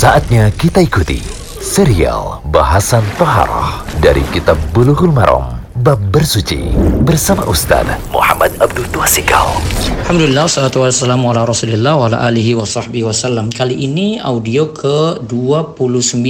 Saatnya kita ikuti serial bahasan Toharoh dari Kitab Bulughul Maram Bab Bersuci bersama Ustaz Muhammad Abdul Tuasikal. Alhamdulillah, salatu wassalamu ala rasulillah wa ala alihi wa sahbihi wasallam. Kali ini audio ke-29.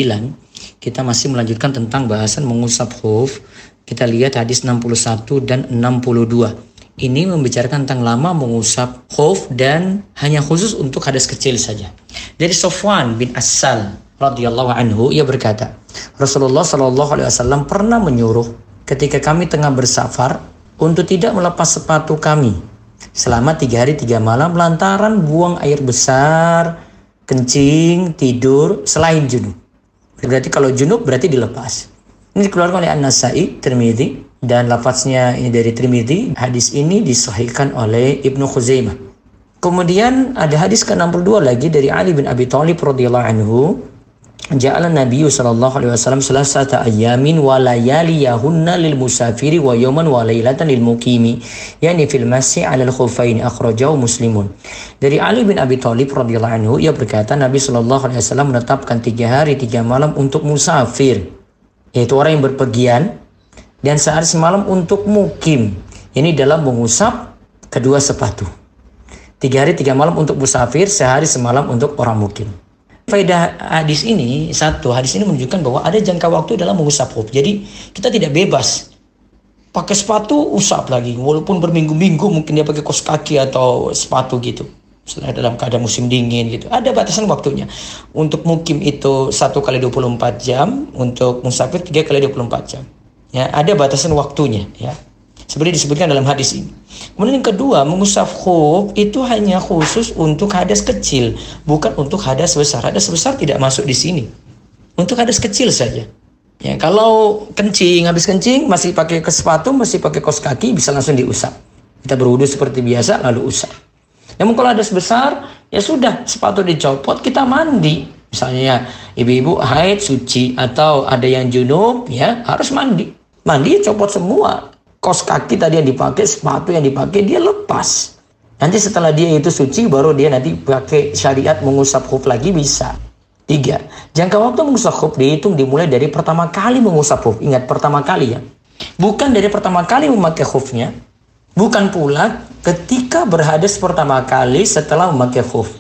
Kita masih melanjutkan tentang bahasan mengusap khuf. Kita lihat hadis 61 dan 62. Ini membicarakan tentang lama mengusap khuf dan hanya khusus untuk hadas kecil saja. Dari Sofwan bin Asal radhiyallahu anhu ia berkata, Rasulullah shallallahu alaihi wasallam pernah menyuruh ketika kami tengah bersafar untuk tidak melepas sepatu kami selama tiga hari tiga malam lantaran buang air besar, kencing, tidur selain junub. Berarti kalau junub berarti dilepas. Ini dikeluarkan oleh An-Nasai, Tirmidzi dan lafaznya ini dari Tirmidzi. Hadis ini disahihkan oleh Ibnu Khuzaimah. Kemudian ada hadis ke-62 lagi dari Ali bin Abi Thalib radhiyallahu anhu. Ja'ala Nabi sallallahu alaihi wasallam salasata ayamin wa layaliyahunna lil musafiri wa yawman wa lailatan lil muqimi yani fil masih 'ala al khuffain akhrajahu muslimun. Dari Ali bin Abi Thalib radhiyallahu anhu ia berkata Nabi sallallahu alaihi wasallam menetapkan tiga hari tiga malam untuk musafir yaitu orang yang berpergian dan sehari semalam untuk mukim ini dalam mengusap kedua sepatu tiga hari tiga malam untuk musafir sehari semalam untuk orang mukim. Faedah hadis ini satu hadis ini menunjukkan bahwa ada jangka waktu dalam mengusap khuf jadi kita tidak bebas. Pakai sepatu usap lagi. Walaupun berminggu-minggu mungkin dia pakai kos kaki atau sepatu gitu. Setelah dalam keadaan musim dingin gitu. Ada batasan waktunya. Untuk mukim itu satu kali 24 jam untuk musafir tiga kali 24 jam. Ya ada batasan waktunya ya seperti disebutkan dalam hadis ini kemudian yang kedua mengusap khuf itu hanya khusus untuk hadas kecil bukan untuk hadas besar hadas besar tidak masuk di sini untuk hadas kecil saja ya kalau kencing habis kencing masih pakai ke sepatu masih pakai kos kaki bisa langsung diusap kita berwudu seperti biasa lalu usap namun kalau hadas besar, ya sudah sepatu dicopot, kita mandi. Misalnya ya, ibu-ibu haid, suci, atau ada yang junub, ya harus mandi. Mandi copot semua. Kos kaki tadi yang dipakai, sepatu yang dipakai, dia lepas. Nanti setelah dia itu suci, baru dia nanti pakai syariat mengusap khuf lagi bisa. Tiga, jangka waktu mengusap khuf dihitung dimulai dari pertama kali mengusap khuf. Ingat pertama kali ya. Bukan dari pertama kali memakai khufnya, Bukan pula ketika berhadas pertama kali setelah memakai khuf.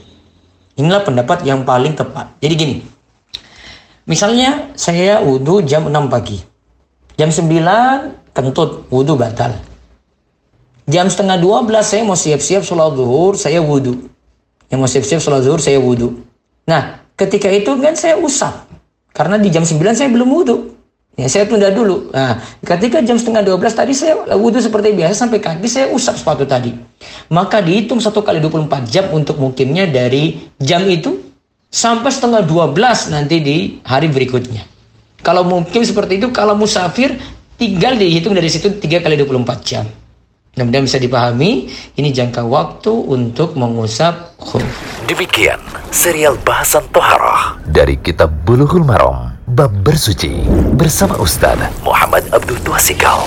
Inilah pendapat yang paling tepat. Jadi gini. Misalnya saya wudhu jam 6 pagi. Jam 9 kentut wudhu batal. Jam setengah 12 saya mau siap-siap sholat zuhur, saya wudhu. Yang mau siap-siap sholat zuhur, saya wudhu. Nah, ketika itu kan saya usap. Karena di jam 9 saya belum wudhu. Ya, saya tunda dulu. Nah, ketika jam setengah 12 tadi saya wudhu seperti biasa sampai kaki saya usap sepatu tadi. Maka dihitung satu kali 24 jam untuk mungkinnya dari jam itu sampai setengah 12 nanti di hari berikutnya. Kalau mungkin seperti itu, kalau musafir tinggal dihitung dari situ 3 kali 24 jam. Mudah-mudahan bisa dipahami, ini jangka waktu untuk mengusap khuf. Demikian serial bahasan Toharoh dari Kitab Bulughul Maram Bab Bersuci bersama Ustaz Muhammad Abdul Tuasikal.